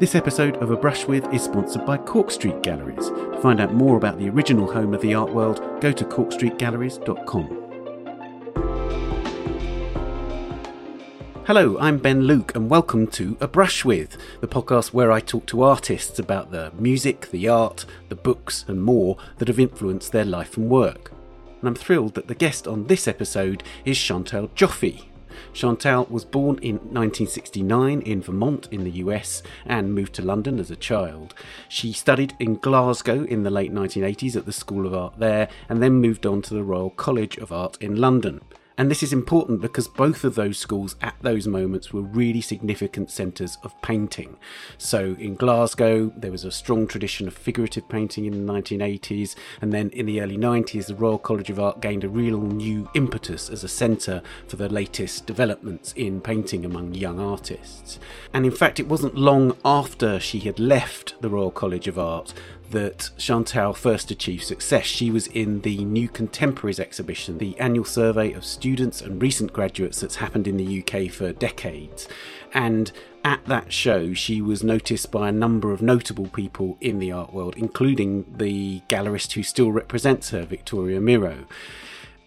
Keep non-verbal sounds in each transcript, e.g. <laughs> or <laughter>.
This episode of A Brush With is sponsored by Cork Street Galleries. To find out more about the original home of the art world, go to corkstreetgalleries.com. Hello, I'm Ben Luke, and welcome to A Brush With, the podcast where I talk to artists about the music, the art, the books, and more that have influenced their life and work. And I'm thrilled that the guest on this episode is Chantal Joffe. Chantal was born in 1969 in Vermont in the US and moved to London as a child. She studied in Glasgow in the late 1980s at the School of Art there and then moved on to the Royal College of Art in London. And this is important because both of those schools at those moments were really significant centres of painting. So in Glasgow, there was a strong tradition of figurative painting in the 1980s, and then in the early 90s, the Royal College of Art gained a real new impetus as a centre for the latest developments in painting among young artists. And in fact, it wasn't long after she had left the Royal College of Art that Chantal first achieved success. She was in the New Contemporaries exhibition, the annual survey of students and recent graduates that's happened in the UK for decades. And at that show, she was noticed by a number of notable people in the art world, including the gallerist who still represents her, Victoria Miro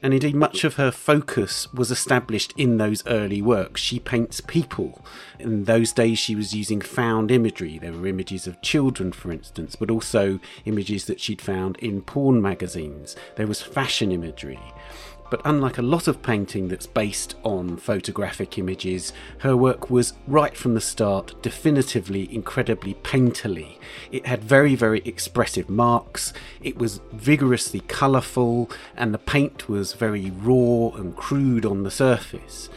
and indeed much of her focus was established in those early works. She paints people. In those days, she was using found imagery. There were images of children, for instance, but also images that she'd found in porn magazines. There was fashion imagery. But unlike a lot of painting that's based on photographic images, her work was right from the start definitively incredibly painterly. It had very, very expressive marks, it was vigorously colourful, and the paint was very raw and crude on the surface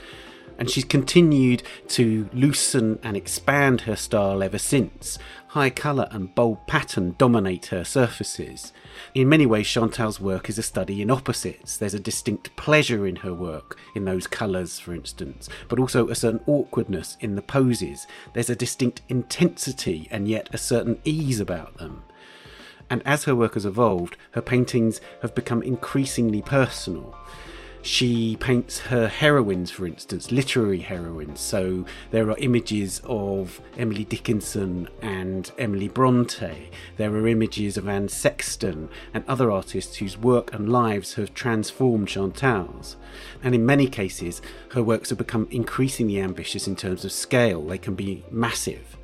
and she's continued to loosen and expand her style ever since. High colour and bold pattern dominate her surfaces. In many ways, Chantal's work is a study in opposites. There's a distinct pleasure in her work, in those colours, for instance, but also a certain awkwardness in the poses. There's a distinct intensity and yet a certain ease about them. And as her work has evolved, her paintings have become increasingly personal she paints her heroines, for instance, literary heroines. So there are images of Emily Dickinson and Emily Bronte. There are images of Anne Sexton and other artists whose work and lives have transformed Chantal's. And in many cases, her works have become increasingly ambitious in terms of scale. They can be massive.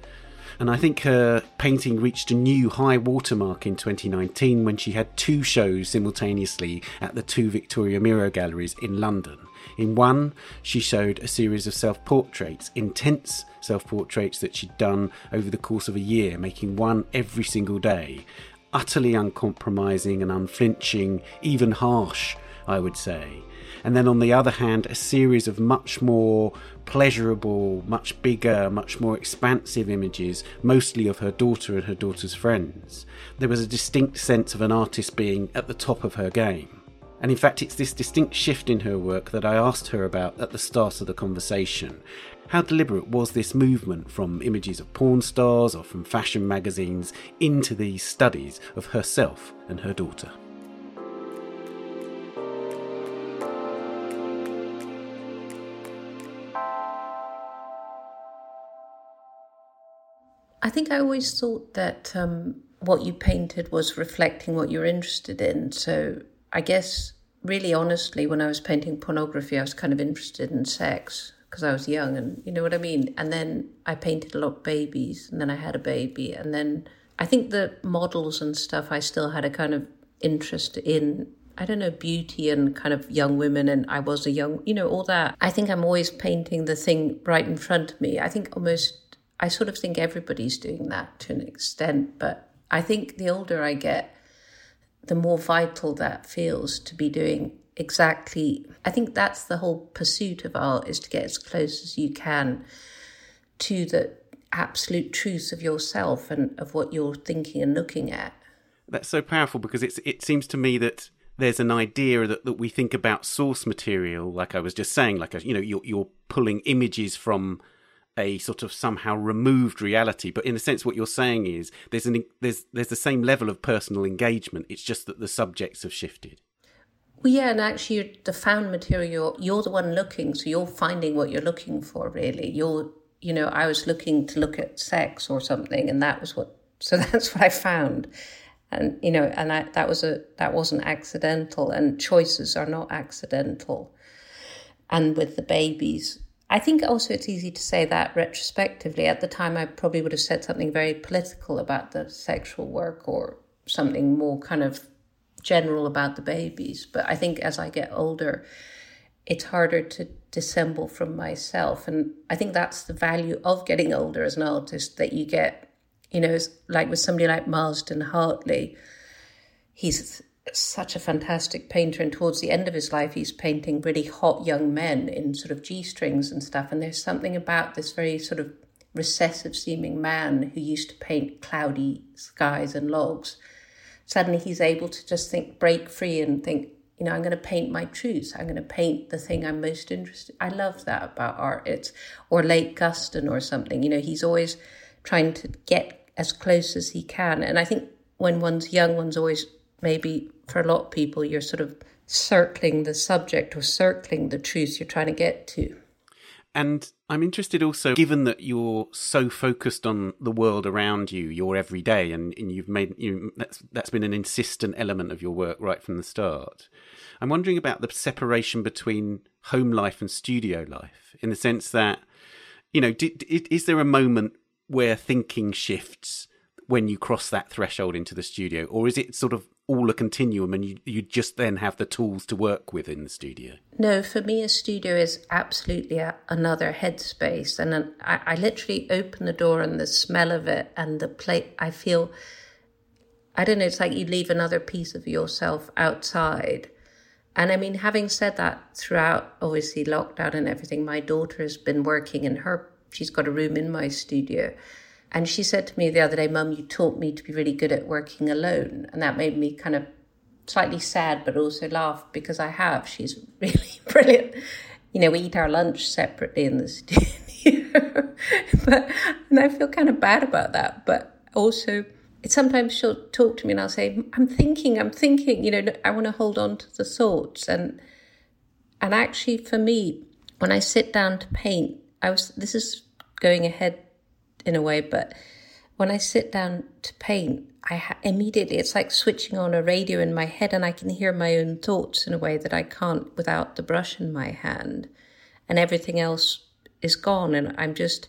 And I think her painting reached a new high watermark in 2019 when she had two shows simultaneously at the two Victoria Miro galleries in London. In one, she showed a series of self portraits, intense self portraits that she'd done over the course of a year, making one every single day. Utterly uncompromising and unflinching, even harsh, I would say and then on the other hand, a series of much more pleasurable, much bigger, much more expansive images, mostly of her daughter and her daughter's friends. There was a distinct sense of an artist being at the top of her game. And in fact, it's this distinct shift in her work that I asked her about at the start of the conversation. How deliberate was this movement from images of porn stars or from fashion magazines into these studies of herself and her daughter? I think I always thought that um, what you painted was reflecting what you're interested in. So I guess, really honestly, when I was painting pornography, I was kind of interested in sex because I was young and you know what I mean. And then I painted a lot of babies and then I had a baby. And then I think the models and stuff, I still had a kind of interest in I don't know, beauty and kind of young women, and I was a young, you know, all that. I think I'm always painting the thing right in front of me. I think almost I sort of think everybody's doing that to an extent, but I think the older I get, the more vital that feels to be doing exactly. I think that's the whole pursuit of art is to get as close as you can to the absolute truth of yourself and of what you're thinking and looking at. That's so powerful because it's it seems to me that there's an idea that, that we think about source material, like I was just saying, like a, you know, you're you're pulling images from a sort of somehow removed reality but in a sense what you're saying is there's an there's there's the same level of personal engagement it's just that the subjects have shifted well yeah and actually the found material you're, the one looking so you're finding what you're looking for really you're you know, I was looking to look at sex or something, and that was what. <laughs> So that's what I found, and you know, and I, that was a that wasn't accidental, and choices are not accidental. And with the babies, I think also it's easy to say that retrospectively. At the time, I probably would have said something very political about the sexual work or something more kind of general about the babies. But I think as I get older, it's harder to dissemble from myself. And I think that's the value of getting older as an artist that you get, you know, like with somebody like Marsden Hartley, he's such a fantastic painter. And towards the end of his life, he's painting really hot young men in sort of G strings and stuff. And there's something about this very sort of recessive seeming man who used to paint cloudy skies and logs. Suddenly he's able to just think, break free and think, you know, I'm going to paint my truths. I'm going to paint the thing I'm most interested. I love that about art. It's or late Guston or something. You know, he's always trying to get as close as he can. And I think when one's young, one's always maybe for a lot of people, you're sort of circling the subject or circling the truth you're trying to get to. And I'm interested also, given that you're so focused on the world around you, your everyday, and, and you've made you that's that's been an insistent element of your work right from the start. I'm wondering about the separation between home life and studio life, in the sense that, you know, did, is there a moment where thinking shifts when you cross that threshold into the studio, or is it sort of all a continuum and you, you just then have the tools to work with in the studio? No, for me, a studio is absolutely a, another headspace. And an, I, I literally open the door and the smell of it and the plate, I feel, I don't know, it's like you leave another piece of yourself outside and I mean, having said that, throughout obviously lockdown and everything, my daughter has been working in her, she's got a room in my studio. And she said to me the other day, Mum, you taught me to be really good at working alone. And that made me kind of slightly sad, but also laugh because I have. She's <laughs> really brilliant. You know, we eat our lunch separately in the studio. <laughs> but, and I feel kind of bad about that. But also, it sometimes she'll talk to me and I'll say, I'm thinking, I'm thinking, you know, I want to hold on to the thoughts. And, and actually for me, when I sit down to paint, I was, this is going ahead in a way, but when I sit down to paint, I ha- immediately, it's like switching on a radio in my head and I can hear my own thoughts in a way that I can't without the brush in my hand. And everything else is gone. And I'm just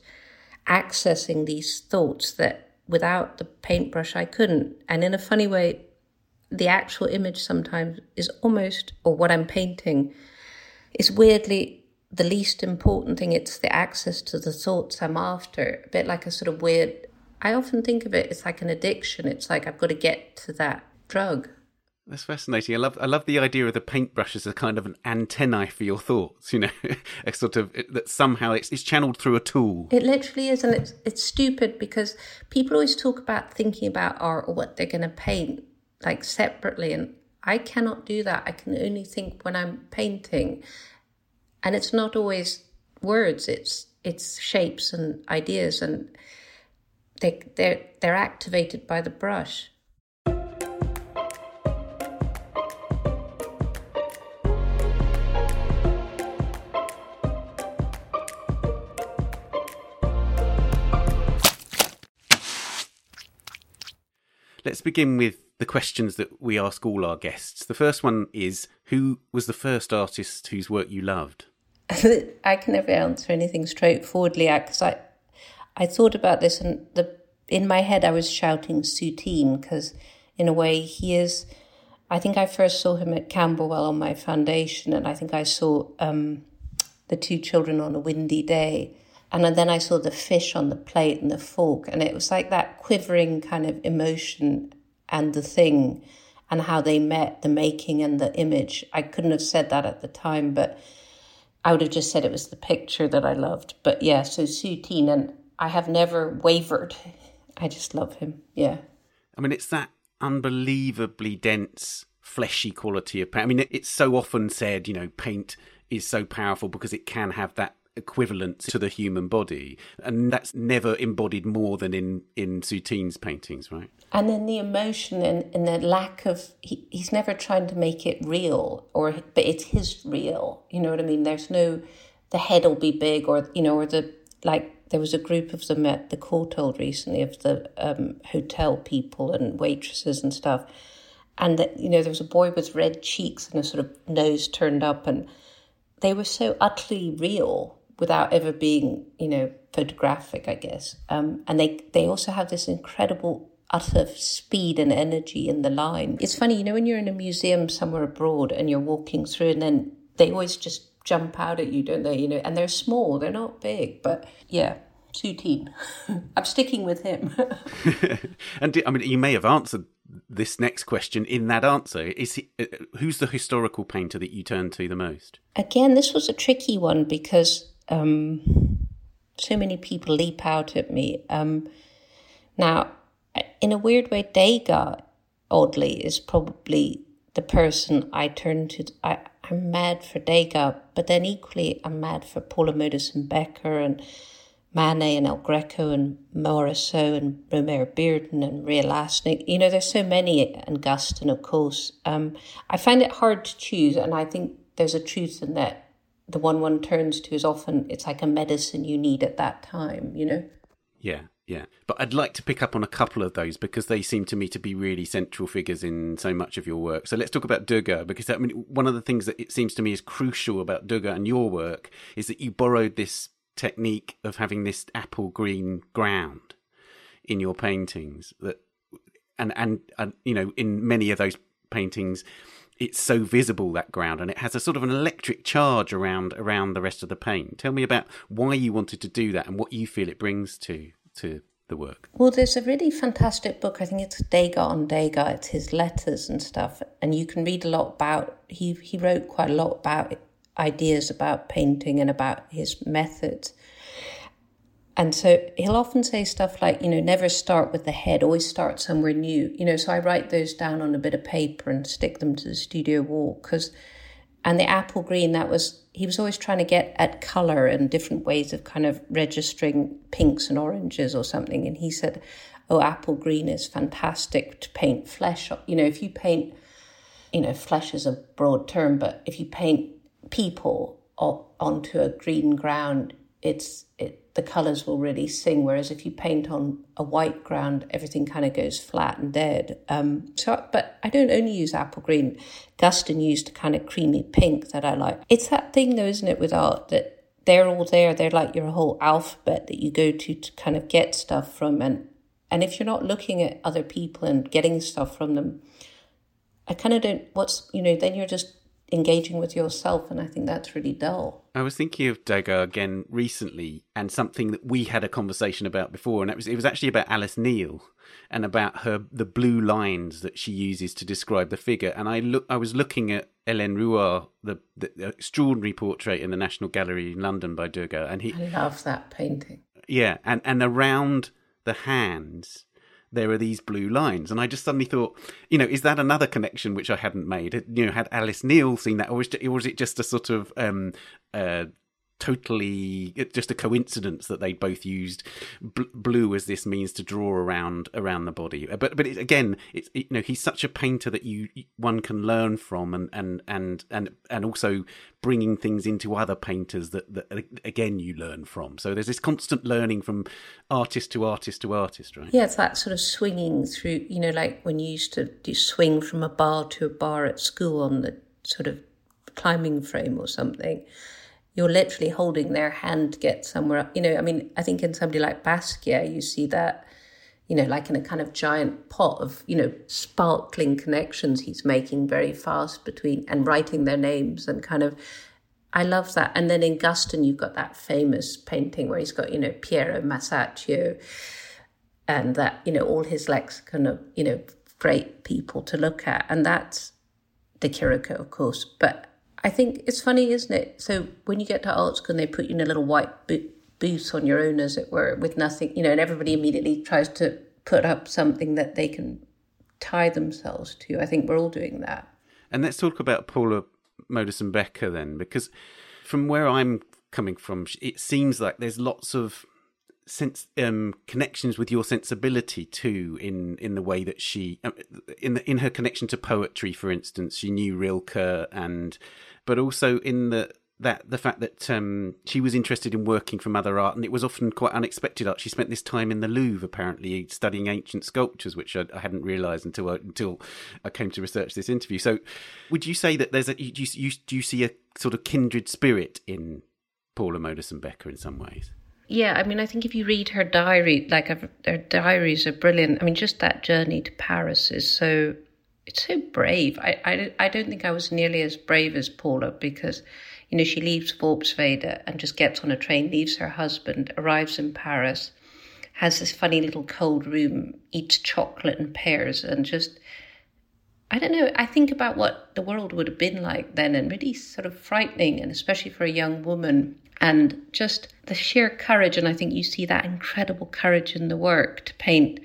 accessing these thoughts that without the paintbrush, I couldn't. And in a funny way, the actual image sometimes is almost, or what I'm painting, is weirdly the least important thing. It's the access to the thoughts I'm after, a bit like a sort of weird. I often think of it, it's like an addiction. It's like I've got to get to that drug. That's fascinating. I love I love the idea of the paintbrush as a kind of an antennae for your thoughts. You know, <laughs> a sort of that somehow it's, it's channeled through a tool. It literally is, and it's it's stupid because people always talk about thinking about art or what they're going to paint like separately, and I cannot do that. I can only think when I'm painting, and it's not always words. It's it's shapes and ideas, and they they're they're activated by the brush. Let's begin with the questions that we ask all our guests. The first one is Who was the first artist whose work you loved? <laughs> I can never answer anything straightforwardly because I, I thought about this and the in my head I was shouting Soutine because in a way he is. I think I first saw him at Camberwell on my foundation, and I think I saw um, the two children on a windy day, and then I saw the fish on the plate and the fork, and it was like that quivering kind of emotion and the thing and how they met, the making and the image. I couldn't have said that at the time, but I would have just said it was the picture that I loved. But yeah, so Soutine, and I have never wavered. <laughs> I just love him. Yeah. I mean, it's that unbelievably dense, fleshy quality of paint. I mean, it's so often said, you know, paint is so powerful because it can have that equivalent to the human body and that's never embodied more than in in Soutine's paintings right and then the emotion and, and the lack of he, he's never trying to make it real or but it's his real you know what i mean there's no the head will be big or you know or the like there was a group of them at the Courtauld recently of the um, hotel people and waitresses and stuff. And, that, you know, there was a boy with red cheeks and a sort of nose turned up. And they were so utterly real without ever being, you know, photographic, I guess. Um, and they, they also have this incredible utter speed and energy in the line. It's funny, you know, when you're in a museum somewhere abroad and you're walking through and then they always just jump out at you, don't they? You know, and they're small, they're not big, but yeah. Soutine. <laughs> I'm sticking with him. <laughs> and I mean, you may have answered this next question in that answer. Is he, uh, who's the historical painter that you turn to the most? Again, this was a tricky one because um, so many people leap out at me. Um, now, in a weird way, Degas, oddly, is probably the person I turn to. I, I'm mad for Degas, but then equally, I'm mad for Paula Modersohn Becker and Manet and El Greco and Morisot and Romare Bearden and Maria Lassnig. You know, there's so many, and Guston, of course. Um, I find it hard to choose, and I think there's a truth in that. The one one turns to is often it's like a medicine you need at that time. You know. Yeah, yeah, but I'd like to pick up on a couple of those because they seem to me to be really central figures in so much of your work. So let's talk about Degas because I mean one of the things that it seems to me is crucial about Degas and your work is that you borrowed this technique of having this apple green ground in your paintings that and and, and you know in many of those paintings it's so visible that ground and it has a sort of an electric charge around around the rest of the paint tell me about why you wanted to do that and what you feel it brings to to the work? Well, there's a really fantastic book. I think it's Degas on Degas. It's his letters and stuff, and you can read a lot about. He he wrote quite a lot about ideas about painting and about his methods. And so he'll often say stuff like, you know, never start with the head, always start somewhere new. You know, so I write those down on a bit of paper and stick them to the studio wall because and the apple green that was he was always trying to get at color and different ways of kind of registering pinks and oranges or something and he said oh apple green is fantastic to paint flesh you know if you paint you know flesh is a broad term but if you paint people onto a green ground it's it the colors will really sing. Whereas if you paint on a white ground, everything kind of goes flat and dead. Um, so, but I don't only use apple green. Guston used a kind of creamy pink that I like. It's that thing though, isn't it, with art that they're all there. They're like your whole alphabet that you go to to kind of get stuff from. And and if you're not looking at other people and getting stuff from them, I kind of don't. What's you know? Then you're just engaging with yourself, and I think that's really dull. I was thinking of Degas again recently, and something that we had a conversation about before, and it was it was actually about Alice Neel and about her the blue lines that she uses to describe the figure. And I look, I was looking at Hélène the, the, the extraordinary portrait in the National Gallery in London by Degas, and he I love that painting. Yeah, and and around the hands there are these blue lines. And I just suddenly thought, you know, is that another connection which I hadn't made? You know, had Alice Neel seen that, or was, it, just a sort of um, uh, totally just a coincidence that they both used bl- blue as this means to draw around around the body. But but it, again it's it, you know he's such a painter that you one can learn from and and and and and also bringing things into other painters that that again you learn from. So there's this constant learning from artist to artist to artist right? Yeah it's that sort of swinging through you know like when you used to do swing from a bar to a bar at school on the sort of climbing frame or something you're literally holding their hand to get somewhere. You know, I mean, I think in somebody like Basquiat, you see that, you know, like in a kind of giant pot of, you know, sparkling connections he's making very fast between and writing their names and kind of. I love that. And then in Guston, you've got that famous painting where he's got, you know, Piero Masaccio and that, you know, all his lexicon of, you know, great people to look at. And that's De Chirico, of course. But I think it's funny, isn't it? So when you get to art school and they put you in a little white boot, booth on your own, as it were, with nothing, you know, and everybody immediately tries to put up something that they can tie themselves to. I think we're all doing that. And let's talk about Paula Modersohn Becker then, because from where I'm coming from, it seems like there's lots of sense um, connections with your sensibility too in in the way that she um, in the, in her connection to poetry for instance she knew Rilke and but also in the that the fact that um, she was interested in working from other art, and it was often quite unexpected art. She spent this time in the Louvre, apparently studying ancient sculptures, which I, I hadn't realised until I, until I came to research this interview. So, would you say that there's a you, you, do you see a sort of kindred spirit in Paula Modersohn Becker in some ways? Yeah, I mean, I think if you read her diary, like her diaries are brilliant. I mean, just that journey to Paris is so it's so brave. I, I, I don't think I was nearly as brave as Paula because, you know, she leaves Worpswede and just gets on a train, leaves her husband, arrives in Paris, has this funny little cold room, eats chocolate and pears, and just, I don't know, I think about what the world would have been like then and really sort of frightening, and especially for a young woman. And just the sheer courage, and I think you see that incredible courage in the work to paint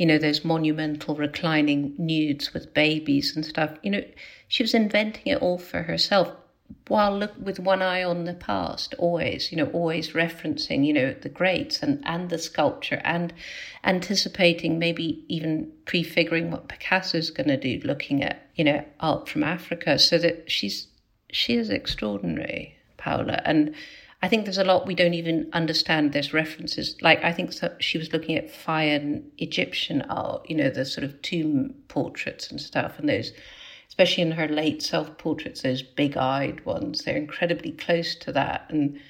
you know, those monumental reclining nudes with babies and stuff. You know, she was inventing it all for herself while look with one eye on the past, always, you know, always referencing, you know, the greats and, and the sculpture and anticipating, maybe even prefiguring what Picasso's going to do, looking at, you know, art from Africa. So that she's, she is extraordinary, Paula. And I think there's a lot we don't even understand. There's references, like I think so, she was looking at Fayum Egyptian art, you know, the sort of tomb portraits and stuff, and those, especially in her late self portraits, those big eyed ones, they're incredibly close to that. And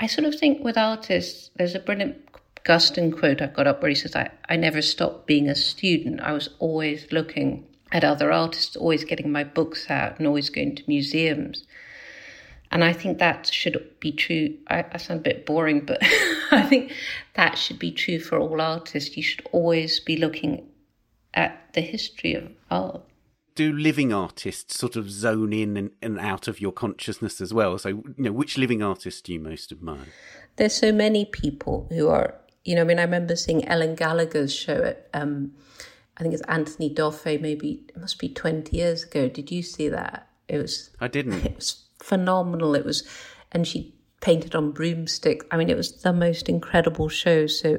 I sort of think with artists, there's a brilliant Guston quote I've got up where he says, I, I never stopped being a student. I was always looking at other artists, always getting my books out and always going to museums. And I think that should be true. I, I sound a bit boring, but <laughs> I think that should be true for all artists. You should always be looking at the history of art. Do living artists sort of zone in and, and out of your consciousness as well? So, you know, which living artist do you most admire? There's so many people who are, you know, I mean, I remember seeing Ellen Gallagher's show at, um, I think it's Anthony d'Offay, maybe it must be 20 years ago. Did you see that? It was. I didn't. <laughs> It was phenomenal. It was, and she painted on broomsticks. I mean, it was the most incredible show. So,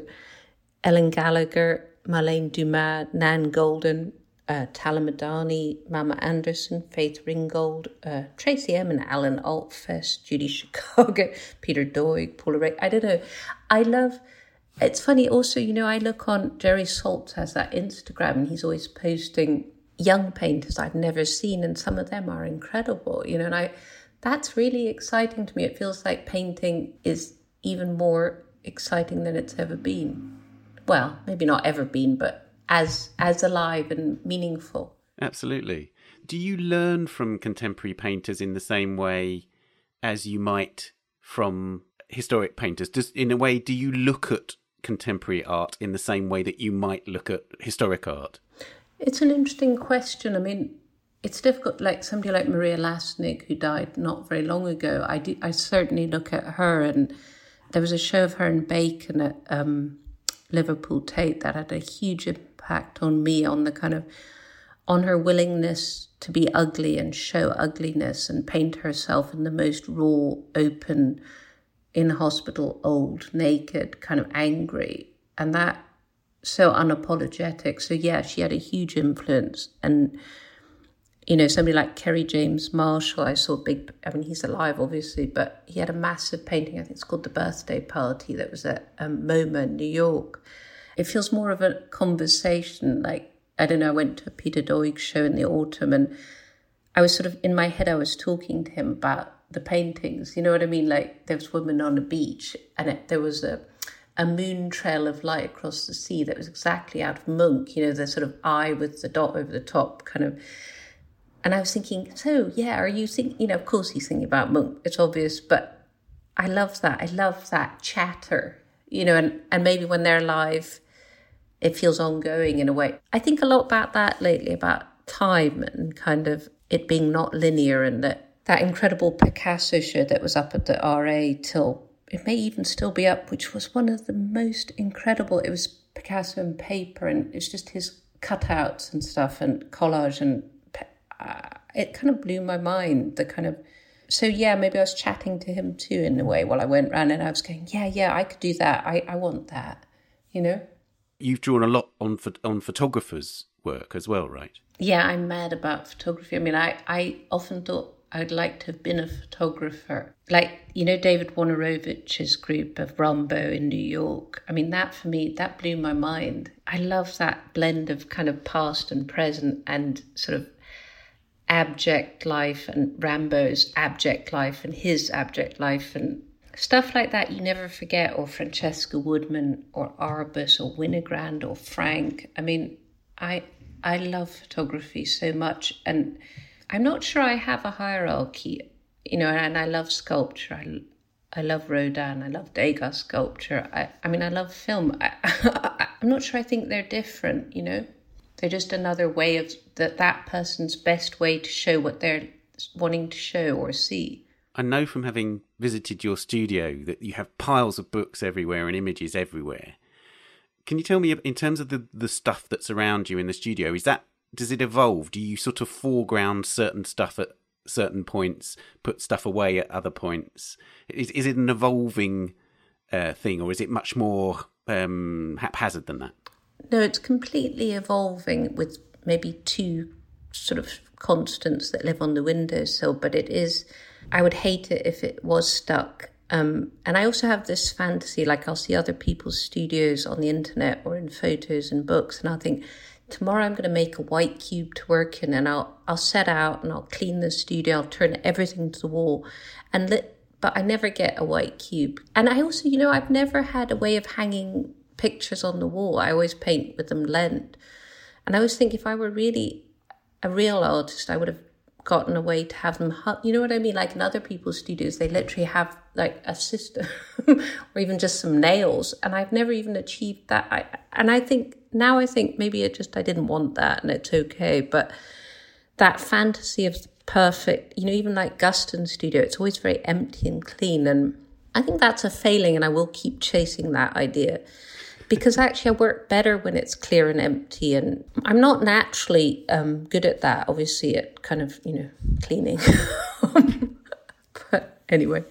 Ellen Gallagher, Marlene Dumas, Nan Goldin, uh, Tala Madani, Mamma Andersson, Faith Ringgold, uh, Tracey Emin, Ellen Altfest, Judy Chicago, <laughs> Peter Doig, Paula Rego. I don't know. I love. It's funny also, you know, I look on Jerry Saltz has that Instagram and he's always posting young painters I've never seen, and some of them are incredible, you know, and I that's really exciting to me. It feels like painting is even more exciting than it's ever been. Well, maybe not ever been, but as as alive and meaningful. Absolutely. Do you learn from contemporary painters in the same way as you might from historic painters? Does in a way do you look at contemporary art in the same way that you might look at historic art? It's an interesting question. I mean, it's difficult. Like somebody like Maria Lassnig, who died not very long ago, I do, I certainly look at her, and there was a show of her in Bacon at um, Liverpool Tate that had a huge impact on me on the kind of on her willingness to be ugly and show ugliness and paint herself in the most raw, open, in hospital, old, naked, kind of angry, and that so unapologetic. So yeah, she had a huge influence and you know, somebody like Kerry James Marshall, I saw big, I mean, he's alive, obviously, but he had a massive painting, I think it's called The Birthday Party, that was at um, MoMA in New York. It feels more of a conversation. Like, I don't know, I went to a Peter Doig show in the autumn and I was sort of, in my head, I was talking to him about the paintings. You know what I mean? Like, there was women on a beach and it, there was a, a moon trail of light across the sea that was exactly out of Munch, you know, the sort of eye with the dot over the top kind of and I was thinking, so yeah, are you thinking, you know, of course he's thinking about Munch, it's obvious, but I love that. I love that chatter, you know, and, and maybe when they're alive, it feels ongoing in a way. I think a lot about that lately, about time and kind of it being not linear and that that incredible Picasso show that was up at the RA till it may even still be up, which was one of the most incredible. It was Picasso and paper and it's just his cutouts and stuff and collage and Uh, it kind of blew my mind. The kind of so yeah, maybe I was chatting to him too in a way while I went round, and I was going, yeah, yeah, I could do that. I I want that, you know. You've drawn a lot on on photographers' work as well, right? Yeah, I'm mad about photography. I mean, I I often thought I'd like to have been a photographer. Like, you know, David Wojnarowicz's group of Rimbaud in New York. I mean, that for me, that blew my mind. I love that blend of kind of past and present and sort of abject life and Rimbaud's abject life and his abject life and stuff like that you never forget or Francesca Woodman or Arbus or Winogrand or Frank. I mean, I I love photography so much and I'm not sure I have a hierarchy, you know, and I love sculpture. I, I love Rodin. I love Degas sculpture. I, I mean, I love film. I, <laughs> I'm not sure I think they're different, you know? They're just another way of that that person's best way to show what they're wanting to show or see. I know from having visited your studio that you have piles of books everywhere and images everywhere. Can you tell me in terms of the the stuff that's around you in the studio? Is that does it evolve? Do you sort of foreground certain stuff at certain points, put stuff away at other points? Is is it an evolving uh, thing, or is it much more um, haphazard than that? No, it's completely evolving with maybe two sort of constants that live on the windowsill, but it is. I would hate it if it was stuck. Um, and I also have this fantasy, like I'll see other people's studios on the internet or in photos and books, and I'll think, tomorrow I'm going to make a white cube to work in and I'll, I'll set out and I'll clean the studio. I'll turn everything to the wall and but I never get a white cube. And I also, you know, I've never had a way of hanging pictures on the wall. I always paint with them lent. And I always think if I were really a real artist, I would have gotten a way to have them you know what i mean like in other people's studios they literally have like a system <laughs> or even just some nails and i've never even achieved that I, and i think now I think maybe it just I didn't want that and it's okay. But that fantasy of the perfect, you know, even like Guston Studio, it's always very empty and clean. And I think that's a failing, and I will keep chasing that idea because actually I work better when it's clear and empty. And I'm not naturally um, good at that, obviously, at kind of, you know, cleaning. <laughs> but anyway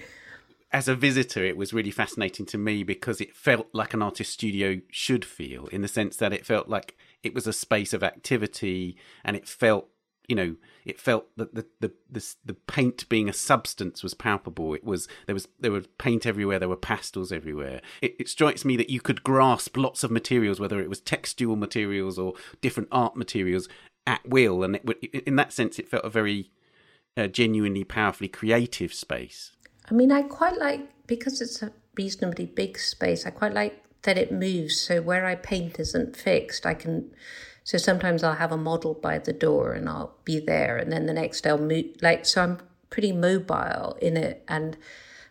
as a visitor, it was really fascinating to me because it felt like an artist studio should feel, in the sense that it felt like it was a space of activity, and it felt, you know, it felt that the the the, the paint being a substance was palpable. It was there was there was paint everywhere, there were pastels everywhere. It, it strikes me that you could grasp lots of materials, whether it was textual materials or different art materials, at will, and it, in that sense, it felt a very uh, genuinely powerfully creative space. I mean, I quite like, because it's a reasonably big space, I quite like that it moves. So where I paint isn't fixed, I can. So sometimes I'll have a model by the door and I'll be there, and then the next day I'll move. Like, so I'm pretty mobile in it. And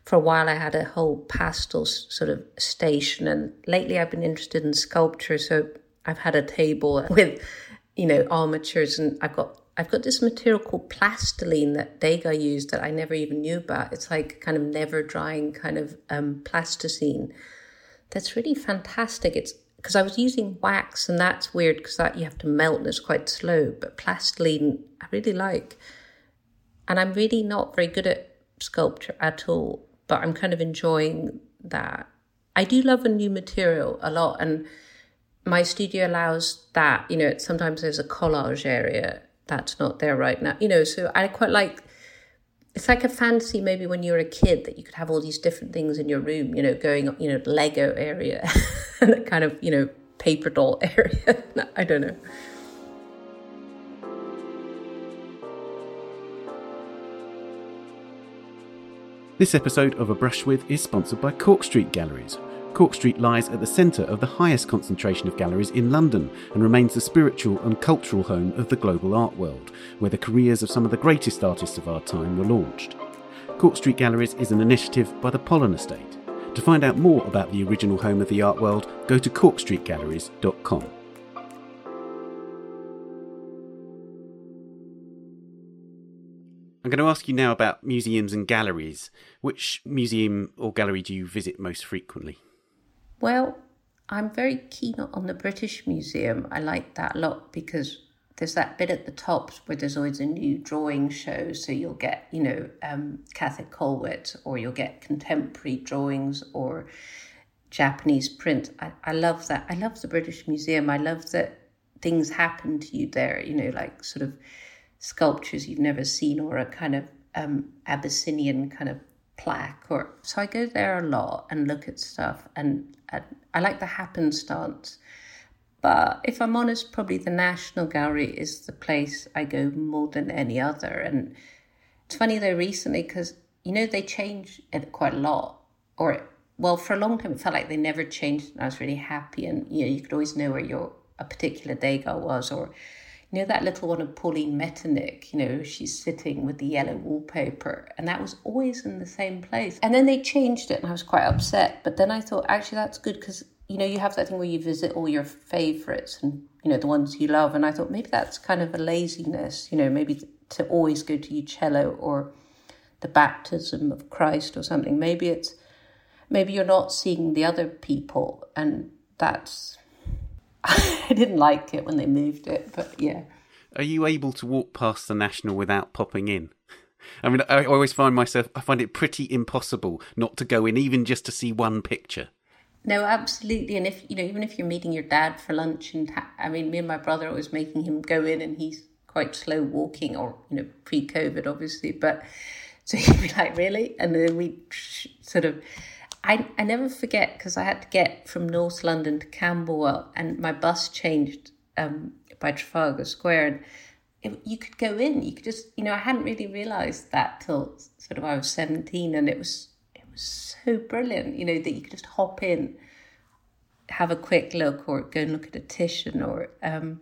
for a while I had a whole pastel sort of station. And lately I've been interested in sculpture. So I've had a table <laughs> with, you know, armatures and I've got I've got this material called plastiline that Degas used that I never even knew about. It's like kind of never drying kind of um, plasticine. That's really fantastic. It's because I was using wax and that's weird because that you have to melt and it's quite slow. But plastiline I really like, and I'm really not very good at sculpture at all. But I'm kind of enjoying that. I do love a new material a lot and my studio allows that you know sometimes there's a collage area that's not there right now. You know, so I quite like it's like a fantasy maybe when you were a kid that you could have all these different things in your room, you know, going, you know, Lego area <laughs> and a kind of, you know, paper doll <laughs> area. I don't know. This episode of A Brush With is sponsored by Cork Street Galleries, Cork Street lies at the centre of the highest concentration of galleries in London and remains the spiritual and cultural home of the global art world, where the careers of some of the greatest artists of our time were launched. Cork Street Galleries is an initiative by the Pollen Estate. To find out more about the original home of the art world, go to corkstreetgalleries.com. I'm going to ask you now about museums and galleries. Which museum or gallery do you visit most frequently? Well, I'm very keen on the British Museum. I like that a lot because there's that bit at the top where there's always a new drawing show. So you'll get, you know, um, Käthe Kollwitz or you'll get contemporary drawings or Japanese print. I, I love that. I love the British Museum. I love that things happen to you there, you know, like sort of sculptures you've never seen or a kind of um, Abyssinian kind of plaque. Or so I go there a lot and look at stuff, and I like the happenstance. But if I'm honest, probably the National Gallery is the place I go more than any other. And it's funny though, recently, because you know they change it quite a lot, or well, for a long time it felt like they never changed, and I was really happy. And you know, you could always know where your a particular Degas was, or you know that little one of Pauline Metternich. You know, she's sitting with the yellow wallpaper, and that was always in the same place. And then they changed it, and I was quite upset. But then I thought, actually, that's good because you know you have that thing where you visit all your favorites and you know the ones you love. And I thought maybe that's kind of a laziness. You know, maybe to always go to Uccello or the baptism of Christ or something. Maybe it's maybe you're not seeing the other people and that's <laughs> I didn't like it when they moved it, but yeah. Are you able to walk past the National without popping in? I mean, I always find myself, I find it pretty impossible not to go in, even just to see one picture. No, absolutely. And if, you know, even if you're meeting your dad for lunch, and ha- I mean, me and my brother was making him go in and he's quite slow walking, or, you know, pre COVID, obviously. But <laughs> so he'd be like, really? And then we sort of, I, I never forget because I had to get from North London to Camberwell and my bus changed um, by Trafalgar Square. And it, you could go in, you could just, you know, I hadn't really realised that till sort of I was 17 and it was, it was so brilliant, you know, that you could just hop in, have a quick look or go and look at a Titian or um,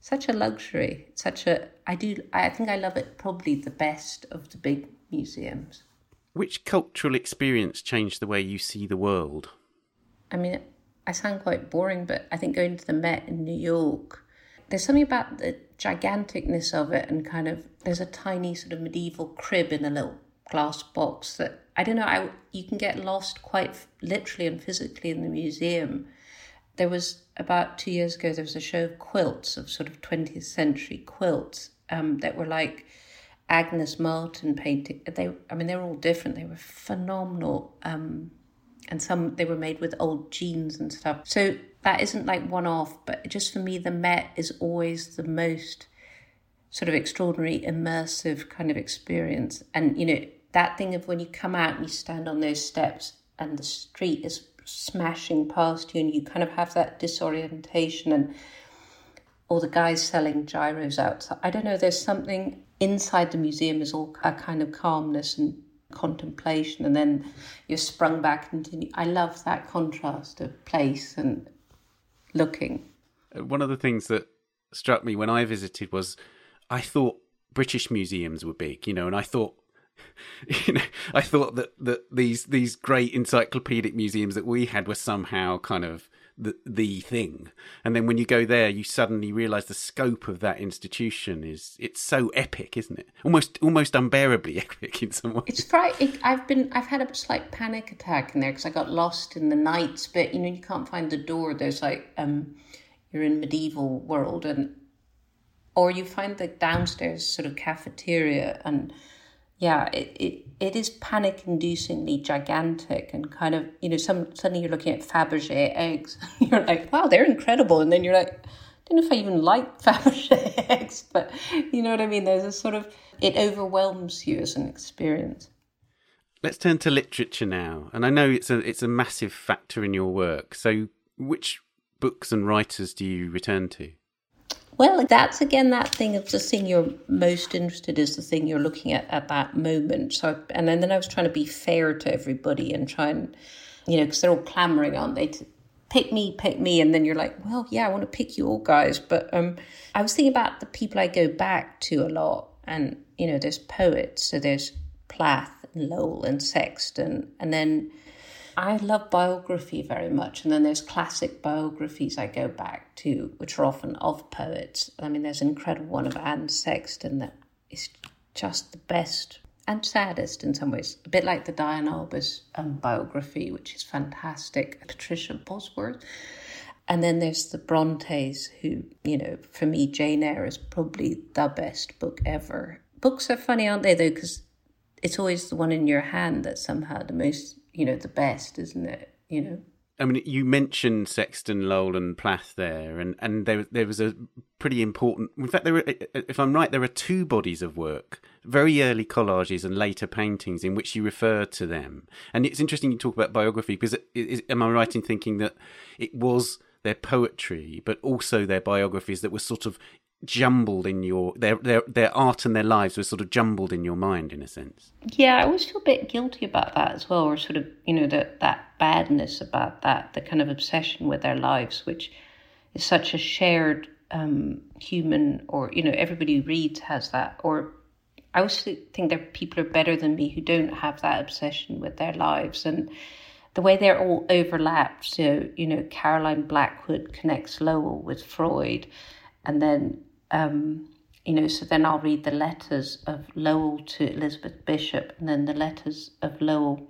such a luxury, such a, I do, I think I love it probably the best of the big museums. Which cultural experience changed the way you see the world? I mean, I sound quite boring, but I think going to the Met in New York, there's something about the giganticness of it, and kind of there's a tiny sort of medieval crib in a little glass box that I don't know. I you can get lost quite literally and physically in the museum. There was about two years ago. There was a show of quilts of sort of 20th century quilts um, that were like Agnes Martin painting. They, I mean, they're all different. They were phenomenal. Um, and some they were made with old jeans and stuff. So that isn't like one off, but just for me, the Met is always the most sort of extraordinary, immersive kind of experience. And you know that thing of when you come out and you stand on those steps and the street is smashing past you, and you kind of have that disorientation and all the guys selling gyros outside. I don't know. There's something inside the museum is all a kind of calmness and contemplation, and then you're sprung back into. I love that contrast of place and looking. Uh, one of the things that struck me when I visited was I thought British museums were big, you know, and I thought <laughs> you know, I thought that, that these these great encyclopedic museums that we had were somehow kind of the the thing. And then when you go there, you suddenly realise the scope of that institution is it's so epic, isn't it? Almost almost unbearably <laughs> epic in some ways. It's frightening. I've been I've had a slight panic attack in there because I got lost in the knights. But you know you can't find the door. There's like um, you're in medieval world and or you find the downstairs sort of cafeteria and yeah, it, it, it is panic inducingly gigantic and kind of, you know, some suddenly you're looking at Fabergé eggs. <laughs> you're like, wow, they're incredible. And then you're like, I don't know if I even like <laughs> Fabergé eggs, but you know what I mean? There's a sort of, it overwhelms you as an experience. Let's turn to literature now. And I know it's a, it's a massive factor in your work. So which books and writers do you return to? Well, that's again that thing of the thing you're most interested is the thing you're looking at at that moment. So, and then, then I was trying to be fair to everybody and try and, you know, because they're all clamoring, aren't they? To pick me, pick me, and then you're like, well, yeah, I want to pick you all, guys. But um, I was thinking about the people I go back to a lot, and you know, there's poets, so there's Plath and Lowell and Sexton, and then I love biography very much, and then there's classic biographies I go back to, which are often of poets. I mean, there's an incredible one of Anne Sexton that is just the best and saddest in some ways, a bit like the Diane Arbus um, biography, which is fantastic. Patricia Bosworth. And then there's the Brontes, who, you know, for me, Jane Eyre is probably the best book ever. Books are funny, aren't they, though? Because it's always the one in your hand that's somehow the most you know, the best, isn't it? You know. I mean, you mentioned Sexton, Lowell, and Plath there, and, and there there was a pretty important. In fact, there were, if I'm right, there are two bodies of work, very early collages and later paintings, in which you refer to them. And it's interesting you talk about biography because it, it, am I right in thinking that it was their poetry, but also their biographies that were sort of jumbled in your their their their art and their lives were sort of jumbled in your mind in a sense. Yeah, I always feel a bit guilty about that as well, or sort of you know that that badness about that, the kind of obsession with their lives, which is such a shared um, human, or you know everybody who reads has that. Or I also think that people are better than me who don't have that obsession with their lives and. The way they're all overlapped, so you know, Caroline Blackwood connects Lowell with Freud, and then um, you know, so then I'll read the letters of Lowell to Elizabeth Bishop and then the letters of Lowell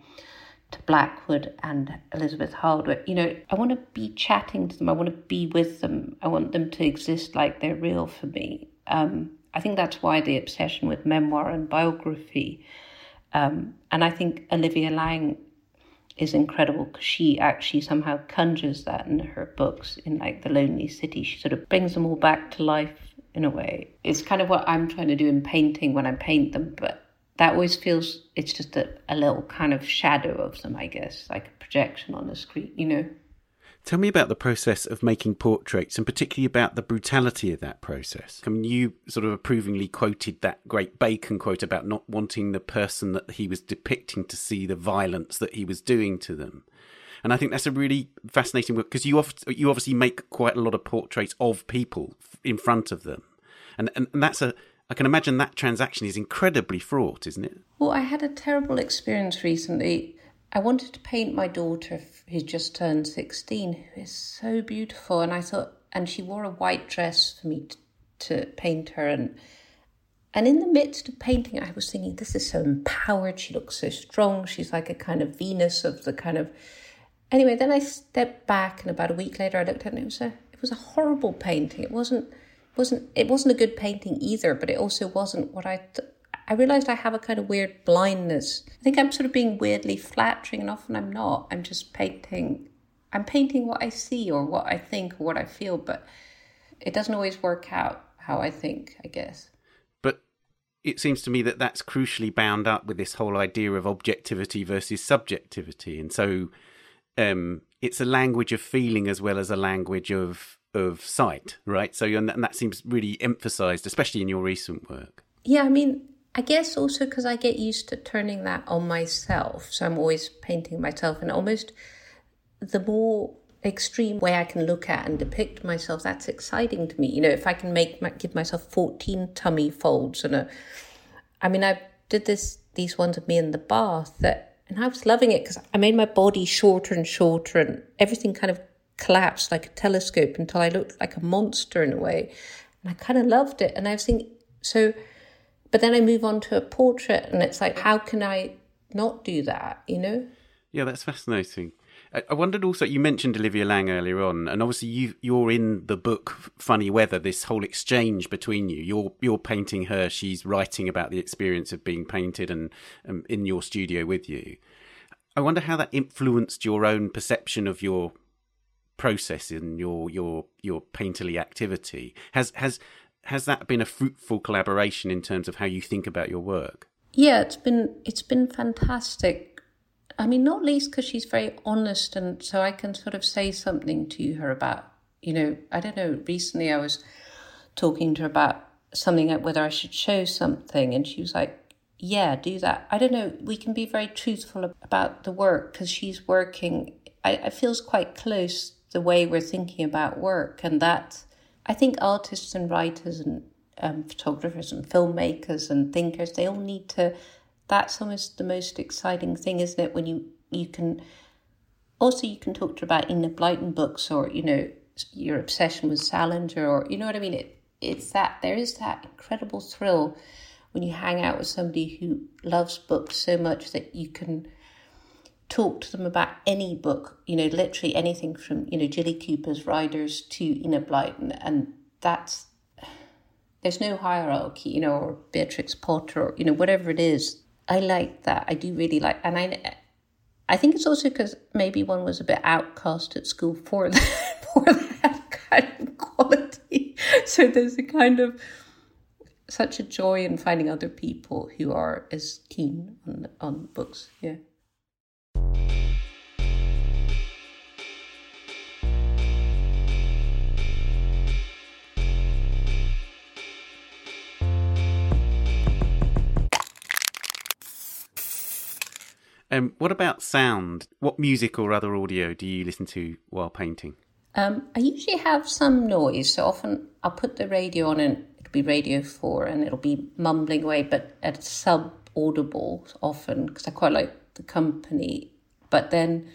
to Blackwood and Elizabeth Hardwick. You know, I want to be chatting to them. I want to be with them. I want them to exist like they're real for me. Um, I think that's why the obsession with memoir and biography. Um, and I think Olivia Laing is incredible because she actually somehow conjures that in her books in like The Lonely City. She sort of brings them all back to life in a way. It's kind of what I'm trying to do in painting when I paint them, but that always feels it's just a, a little kind of shadow of them, I guess, like a projection on the screen, you know. Tell me about the process of making portraits and particularly about the brutality of that process. I mean, you sort of approvingly quoted that great Bacon quote about not wanting the person that he was depicting to see the violence that he was doing to them. And I think that's a really fascinating work because you, you obviously make quite a lot of portraits of people in front of them. And, and, and that's a, I can imagine that transaction is incredibly fraught, isn't it? Well, I had a terrible experience recently. I wanted to paint my daughter who's just turned 16, who is so beautiful. And I thought, and she wore a white dress for me to, to paint her. And and in the midst of painting, I was thinking, this is so empowered. She looks so strong. She's like a kind of Venus of the kind of. Anyway, then I stepped back, and about a week later, I looked at it, and it was a it was a horrible painting. It wasn't wasn't it wasn't a good painting either, but it also wasn't what I th- I realized I have a kind of weird blindness. I think I'm sort of being weirdly flattering, and often I'm not. I'm just painting. I'm painting what I see or what I think or what I feel, but it doesn't always work out how I think. I guess. But it seems to me that that's crucially bound up with this whole idea of objectivity versus subjectivity, and so um, it's a language of feeling as well as a language of of sight, right? So and that seems really emphasized, especially in your recent work. Yeah, I mean, I guess also because I get used to turning that on myself. So I'm always painting myself, and almost the more extreme way I can look at and depict myself, that's exciting to me. You know, if I can make my, give myself 14 tummy folds and a, I mean, I did this these ones of me in the bath that, and I was loving it because I made my body shorter and shorter, and everything kind of collapsed like a telescope until I looked like a monster in a way, and I kind of loved it. And I was thinking, so but then I move on to a portrait, and it's like, how can I not do that? You know? Yeah, that's fascinating. I wondered also. You mentioned Olivia Laing earlier on, and obviously you you're in the book Funny Weather. This whole exchange between you. You're you're painting her. She's writing about the experience of being painted, and um, in your studio with you. I wonder how that influenced your own perception of your process in your your your painterly activity. Has has has that been a fruitful collaboration in terms of how you think about your work? Yeah, it's been it's been fantastic. I mean, not least because she's very honest, and so I can sort of say something to her about, you know, I don't know. Recently, I was talking to her about something whether I should show something, and she was like, "Yeah, do that." I don't know. We can be very truthful about the work because she's working. I, it feels quite close the way we're thinking about work, and that I think artists and writers and um, photographers and filmmakers and thinkers, they all need to. That's almost the most exciting thing, isn't it? When you you can also you can talk to about Enid Blyton books or you know your obsession with Salinger or you know what I mean. It it's that there is that incredible thrill when you hang out with somebody who loves books so much that you can talk to them about any book, you know, literally anything from, you know, Jilly Cooper's Riders to Enid Blyton. And that's, there's no hierarchy, you know, or Beatrix Potter or, you know, whatever it is. I like that. I do really like, and I, I think it's also because maybe one was a bit outcast at school for that, <laughs> for that kind of quality. <laughs> So there's a kind of such a joy in finding other people who are as keen on on books. Yeah. Um, what about sound? What music or other audio do you listen to while painting? Um, I usually have some noise. So often I'll put the radio on and it'll be Radio 4 and it'll be mumbling away, but at sub audible often because I quite like the company. But then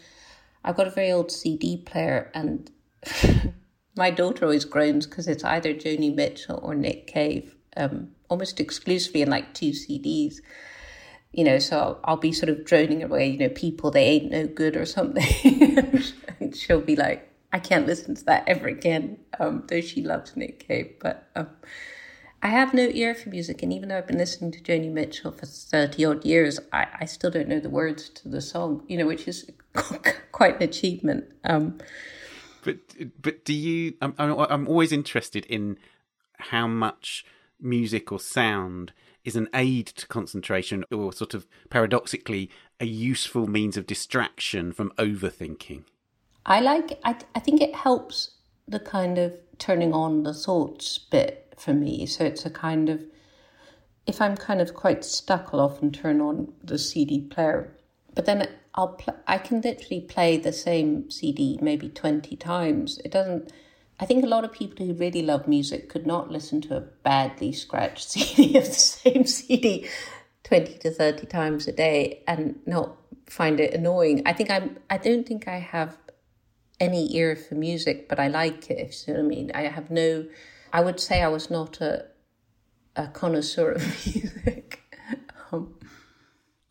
I've got a very old CD player and <laughs> my daughter always groans because it's either Joni Mitchell or Nick Cave, um, almost exclusively in like two CDs you know, so I'll, be sort of droning away, you know, people, they ain't no good or something. <laughs> and she'll be like, I can't listen to that ever again. Um, though she loves Nick Cave. But um, I have no ear for music. And even though I've been listening to Joni Mitchell for 30 odd years, I, I still don't know the words to the song, you know, which is <laughs> quite an achievement. Um, but, but do you, I'm, I'm always interested in how much music or sound is an aid to concentration or sort of paradoxically a useful means of distraction from overthinking? I like I I think it helps the kind of turning on the thoughts bit for me. So it's a kind of if I'm kind of quite stuck, I'll often turn on the CD player. But then I'll pl- I can literally play the same CD maybe twenty times. It doesn't I think a lot of people who really love music could not listen to a badly scratched <laughs> CD of the same CD 20 to 30 times a day and not find it annoying. I think I'm, I don't think I have any ear for music, but I like it, if you know what I mean. I have no, I would say I was not a, a connoisseur of <laughs> music. um,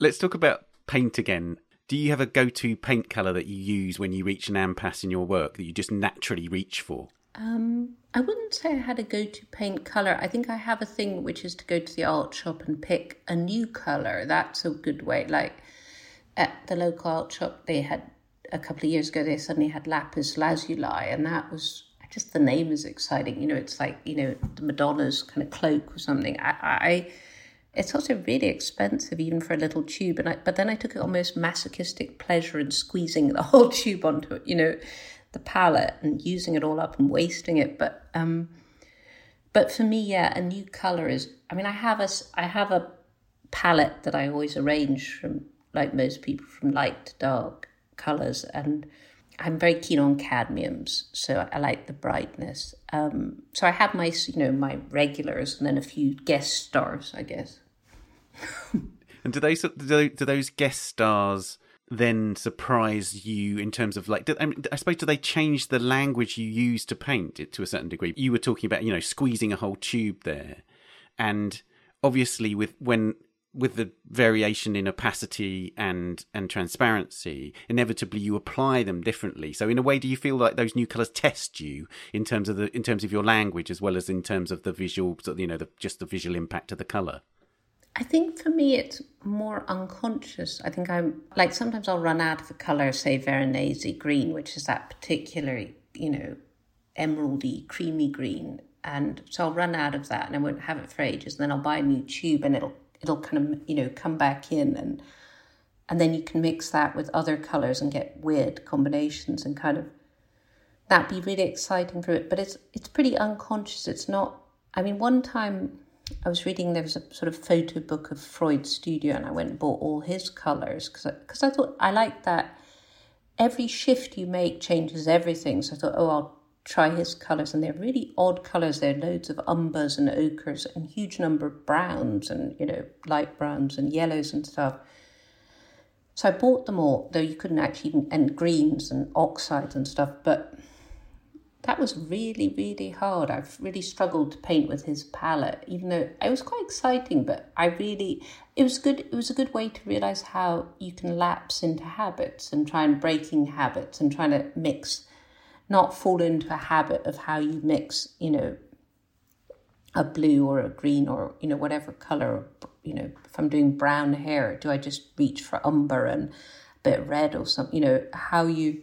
Let's talk about paint again do you have a go-to paint color that you use when you reach an impasse in your work that you just naturally reach for um, I wouldn't say I had a go to paint colour. I think I have a thing which is to go to the art shop and pick a new colour. That's a good way. Like at the local art shop, they had a couple of years ago, they suddenly had lapis lazuli, and that was just the name is exciting. You know, it's like, you know, the Madonna's kind of cloak or something. I, I it's also really expensive even for a little tube and I, but then i took almost masochistic pleasure in squeezing the <laughs> whole tube onto it you know the palette and using it all up and wasting it. But um, but for me, yeah, a new color is. I mean, I have a I have a palette that I always arrange from like most people from light to dark colors, and I'm very keen on cadmiums, so I like the brightness. Um, so I have my you know my regulars and then a few guest stars, I guess. <laughs> and do they do, do those guest stars? Then surprise you in terms of like I, mean, I suppose do they change the language you use to paint it to a certain degree? You were talking about you know squeezing a whole tube there. And obviously with when with the variation in opacity and and transparency inevitably you apply them differently. So in a way do you feel like those new colors test you in terms of the in terms of your language as well as in terms of the visual you know the just the visual impact of the color I think for me it's more unconscious. I think I'm like sometimes I'll run out of a color, say Veronese green, which is that particular, you know, emeraldy, creamy green, and so I'll run out of that and I won't have it for ages. And then I'll buy a new tube and it'll it'll kind of you know come back in and and then you can mix that with other colors and get weird combinations and kind of that'd be really exciting for it. But it's it's pretty unconscious. It's not. I mean, one time I was reading there was a sort of photo book of Freud's studio, and I went and bought all his colors because I, I, thought I like that. Every shift you make changes everything. So I thought, oh, I'll try his colors, and they're really odd colors. There are loads of umbers and ochres and huge number of browns and you know light browns and yellows and stuff. So I bought them all, though you couldn't actually and greens and oxides and stuff, but that was really, really hard. I've really struggled to paint with his palette, even though it was quite exciting, but I really it was good it was a good way to realize how you can lapse into habits and try and breaking habits and trying to mix not fall into a habit of how you mix, you know, a blue or a green or, you know, whatever colour, you know, if I'm doing brown hair, do I just reach for umber and a bit red or something. You know how you.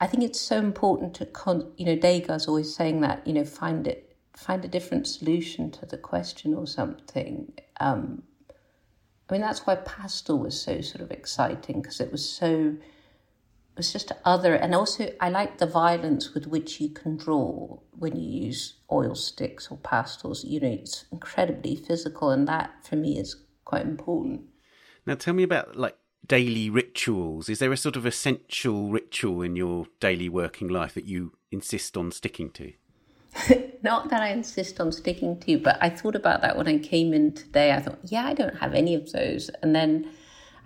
I think it's so important to con. You know, Degas always saying that. You know, find it, find a different solution to the question or something. Um, I mean, that's why pastel was so sort of exciting because it was so it was just other, and also I like the violence with which you can draw when you use oil sticks or pastels. You know, it's incredibly physical, and that for me is quite important. Now, tell me about like daily rituals. Is there a sort of essential ritual in your daily working life that you insist on sticking to? <laughs> Not that I insist on sticking to, but I thought about that when I came in today. I thought, yeah, I don't have any of those. And then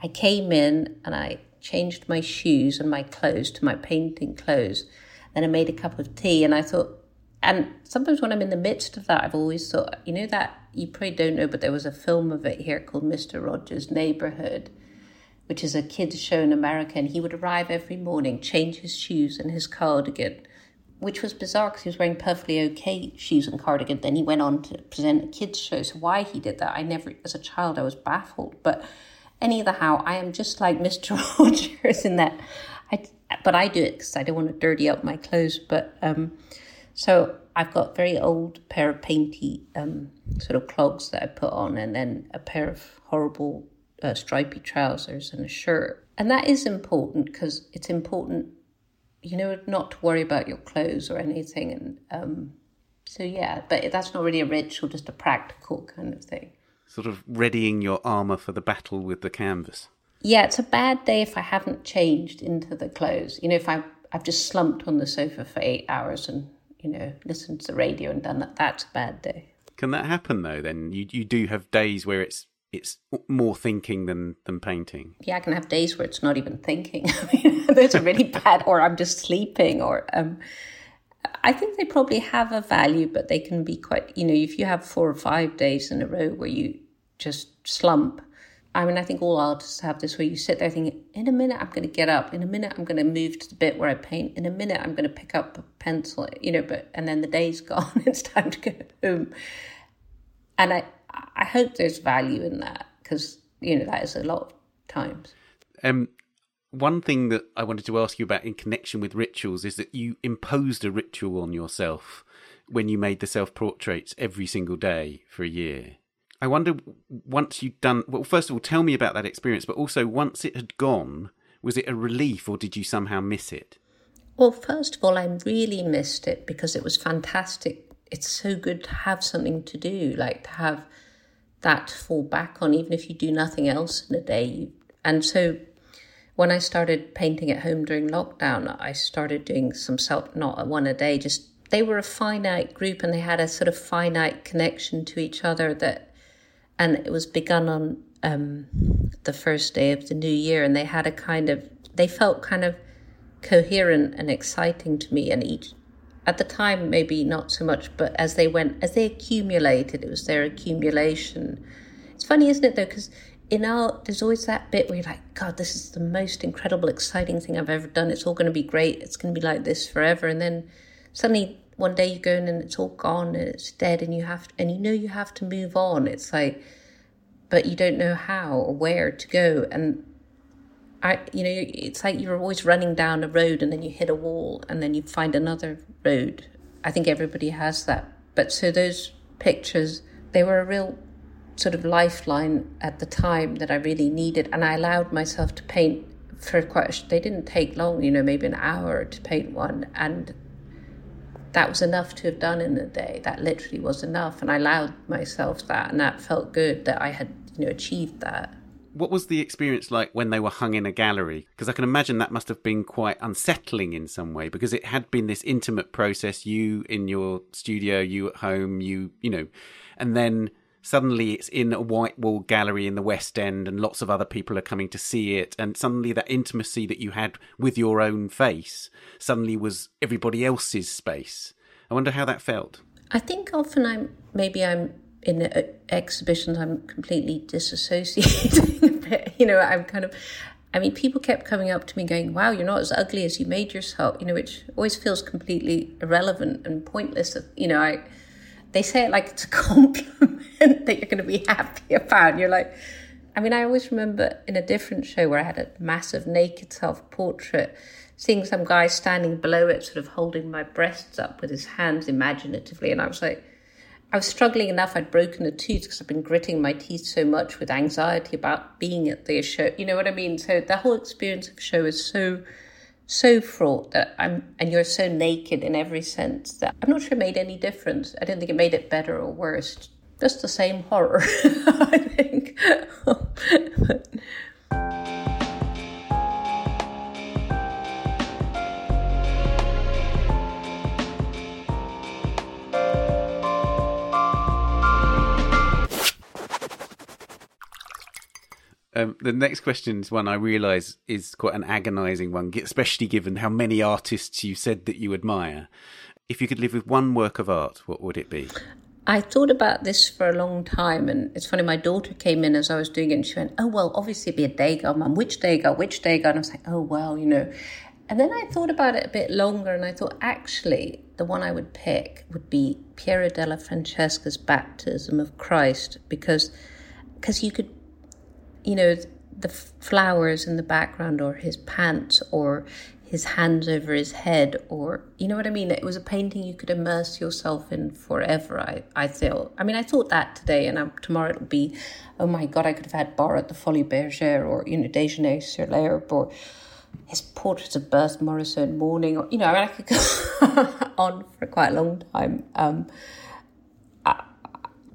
I came in and I changed my shoes and my clothes to my painting clothes. Then I made a cup of tea and I thought, and sometimes when I'm in the midst of that, I've always thought, you know, that you probably don't know, but there was a film of it here called Mr. Rogers' Neighborhood, which is a kids' show in America. And he would arrive every morning, change his shoes and his cardigan, which was bizarre because he was wearing perfectly okay shoes and cardigan. Then he went on to present a kids' show. So why he did that, I never, as a child, I was baffled. But Anyhow, I am just like Mr. <laughs> Rogers in that I, but I do it because I don't want to dirty up my clothes. But um, so I've got very old pair of painty um, sort of clogs that I put on, and then a pair of horrible uh, stripy trousers and a shirt. And that is important because it's important, you know, not to worry about your clothes or anything. And um, so yeah, but that's not really a ritual, just a practical kind of thing sort of readying your armour for the battle with the canvas. Yeah, it's a bad day if I haven't changed into the clothes. You know, if I I've just slumped on the sofa for eight hours and you know listened to the radio and done that, that's a bad day. Can that happen though? Then you you do have days where it's it's more thinking than than painting. Yeah, I can have days where it's not even thinking. <laughs> <laughs> Those are really bad, or I'm just sleeping, or um, I think they probably have a value, but they can be quite. You know, if you have four or five days in a row where you just slump. I mean, I think all artists have this where you sit there thinking, in a minute, I'm going to get up. In a minute, I'm going to move to the bit where I paint. In a minute, I'm going to pick up a pencil, you know, but, and then the day's <laughs> gone. it's time to go home. And I, I hope there's value in that because, you know, that is a lot of times. Um, one thing that I wanted to ask you about in connection with rituals is that you imposed a ritual on yourself when you made the self portraits every single day for a year. I wonder once you'd done well first of all tell me about that experience but also once it had gone was it a relief or did you somehow miss it? Well first of all I really missed it because it was fantastic. It's so good to have something to do like to have that to fall back on even if you do nothing else in a day. And so when I started painting at home during lockdown I started doing some self not one a day just they were a finite group and they had a sort of finite connection to each other that and it was begun on um, the first day of the new year, and they had a kind of they felt kind of coherent and exciting to me, and each at the time maybe not so much, but as they went as they accumulated, it was their accumulation. It's funny, isn't it, though, because in art, there's always that bit where you're like, God, this is the most incredible, exciting thing I've ever done. It's all going to be great. It's going to be like this forever. And then suddenly one day you go in and it's all gone and it's dead and you have to, and you know you have to move on it's like but you don't know how or where to go and I, you know, it's like you're always running down a road and then you hit a wall and then you find another road. I think everybody has that. But so those pictures, they were a real sort of lifeline at the time that I really needed. And I allowed myself to paint for quite, a, they didn't take long, you know, maybe an hour to paint one. And that was enough to have done in a day. That literally was enough, and I allowed myself that, and that felt good that I had you know achieved that. What was the experience like when they were hung in a gallery? Because I can imagine that must have been quite unsettling in some way, because it had been this intimate process. You in your studio, you at home, you you know, and then suddenly it's in a white wall gallery in the West End and lots of other people are coming to see it. And suddenly that intimacy that you had with your own face suddenly was everybody else's space. I wonder how that felt. I think often I'm maybe I'm in exhibitions I'm completely disassociating <laughs> a bit. You know, I'm kind of I mean, people kept coming up to me going, Wow, you're not as ugly as you made yourself, you know, which always feels completely irrelevant and pointless. You know, I they say it like it's a <laughs> compliment that you're going to be happy about. You're like, I mean, I always remember in a different show where I had a massive naked self portrait, seeing some guy standing below it, sort of holding my breasts up with his hands imaginatively. And I was like, I was struggling enough. I'd broken a tooth because I've been gritting my teeth so much with anxiety about being at the show. You know what I mean? So the whole experience of show is so, so fraught that I'm, and you're so naked in every sense that I'm not sure it made any difference. I don't think it made it better or worse. Just the same horror, <laughs> I think. <laughs> Um, the next question is one I realise is quite an agonising one, especially given how many artists you said that you admire. If you could live with one work of art, what would it be? I thought about this for a long time, and it's funny. My daughter came in as I was doing it, and she went, "Oh well, obviously it'd be a Degas, mum. Which Degas? Which Degas?" And I was like, "Oh well, you know." And then I thought about it a bit longer, and I thought actually the one I would pick would be Piero della Francesca's Baptism of Christ, because because you could you know, the flowers in the background or his pants or his hands over his head or you know what I mean? It was a painting you could immerse yourself in forever, I, I feel. I mean I thought that today and I'm, tomorrow it'll be, oh my god, I could have had Bar at the Folies Bergère or, you know, Déjeuner sur l'herbe or his portraits of Berthe Morisot Morning or you know, I, mean, I could go <laughs> on for quite a long time. Um,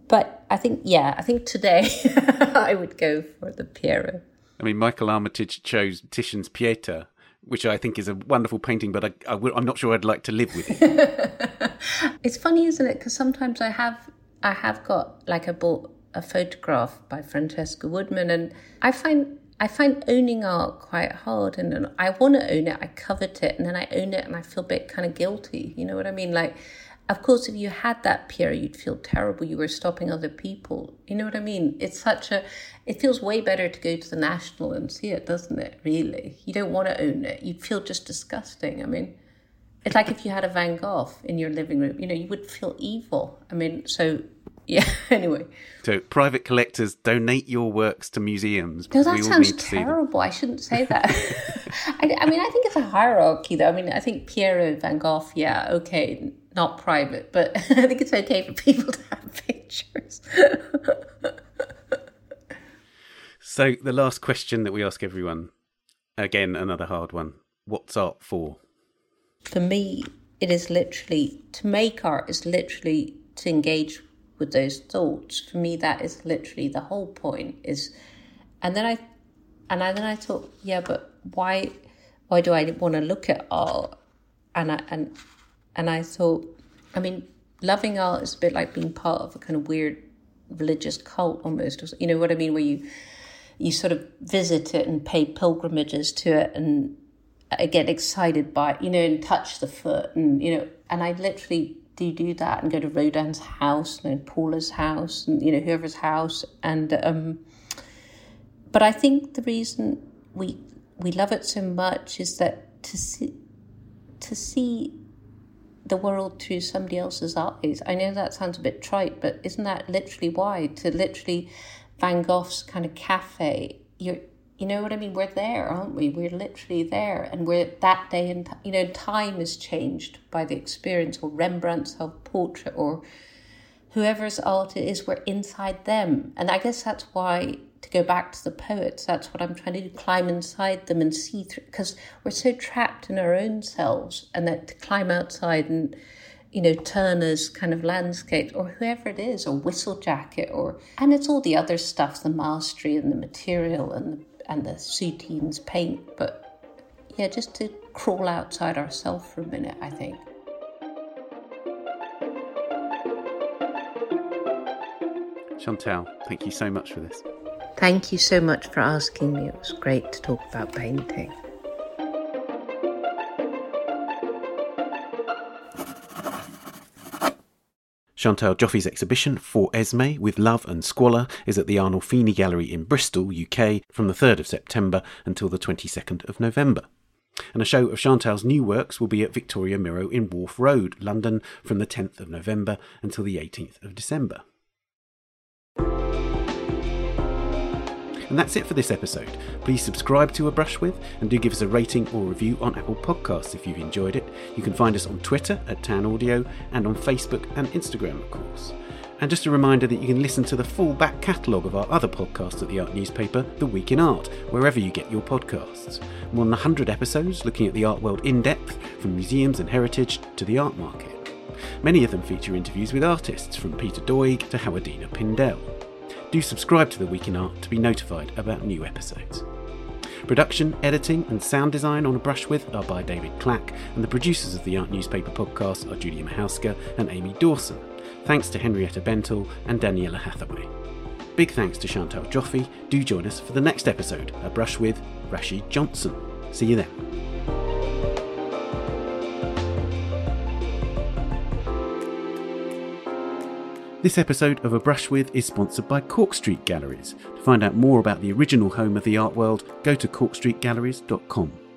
but I think, yeah, I think today <laughs> I would go for the Piero. I mean, Michael Armitage chose Titian's Pieta, which I think is a wonderful painting, but I, I am not sure I'd like to live with it. <laughs> it's funny, isn't it? Because sometimes I have, I have got like I bought a photograph by Francesca Woodman, and I find I find owning art quite hard, and I want to own it. I covet it, and then I own it, and I feel a bit kind of guilty. You know what I mean? Like of course, if you had that Piero, you'd feel terrible. You were stopping other people. You know what I mean? It's such a, it feels way better to go to the National and see it, doesn't it? Really? You don't want to own it. You'd feel just disgusting. I mean, it's like if you had a Van Gogh in your living room, you know, you would feel evil. I mean, so <laughs> yeah, anyway. So private collectors donate your works to museums. No, that sounds terrible. I shouldn't say that. <laughs> <laughs> I, I, mean, I think it's a hierarchy, though. I mean, I think Piero Van Gogh, yeah, okay, not private, but <laughs> I think it's okay for people to have pictures. <laughs> so, the last question that we ask everyone again, another hard one what's art for? For me, it is literally to make art is literally to engage with those thoughts. For me, that is literally the whole point. Is and then I and I, then I thought, yeah, but why why do I want to look at art? And I and and I thought, I mean, loving art is a bit like being part of a kind of weird religious cult almost. You know what I mean? Where you you sort of visit it and pay pilgrimages to it and I get excited by it, you know, and touch the foot and you know, and I literally do do that and go to Rodin's house and Paula's house and you know whoever's house and um but I think the reason we we love it so much is that to see to see the world through somebody else's eyes. I know that sounds a bit trite, but isn't that literally why? To literally Van Gogh's kind of cafe, you're you know what I mean? We're there, aren't we? We're literally there, and we're that day, and you know, time is changed by the experience, or Rembrandt's self portrait, or whoever's art it is. We're inside them, and I guess that's why to go back to the poets, that's what I'm trying to do climb inside them and see through, because we're so trapped in our own selves, and that to climb outside and, you know, Turner's kind of landscape or whoever it is, or Whistlejacket, or, and it's all the other stuff the mastery and the material and the, and the Soutines paint, but yeah, just to crawl outside ourselves for a minute, I think. Chantal, thank you so much for this. Thank you so much for asking me. It was great to talk about painting. Chantal Joffe's exhibition For Esme with Love and Squalor is at the Arnolfini Gallery in Bristol, UK, from the 3rd of September until the 22nd of November. And a show of Chantal's new works will be at Victoria Miro in Wharf Road, London, from the 10th of November until the 18th of December. And that's it for this episode. Please subscribe to A Brush With and do give us a rating or review on Apple Podcasts if you've enjoyed it. You can find us on Twitter at Tan Audio and on Facebook and Instagram, of course. And just a reminder that you can listen to the full back catalogue of our other podcasts at the art newspaper, The Week in Art, wherever you get your podcasts. More than 100 episodes looking at the art world in depth, from museums and heritage to the art market. Many of them feature interviews with artists, from Peter Doig to Howardena Pindell. Do subscribe to The Week in Art to be notified about new episodes. Production, editing, and sound design on A Brush With are by David Clack, and the producers of the Art Newspaper podcast are Julia Michalska and Amy Dawson. Thanks to Henrietta Bentel and Daniela Hathaway. Big thanks to Chantal Joffe. Do join us for the next episode, A Brush With Rashid Johnson. See you then. This episode of A Brush With is sponsored by Cork Street Galleries. To find out more about the original home of the art world, go to corkstreetgalleries.com.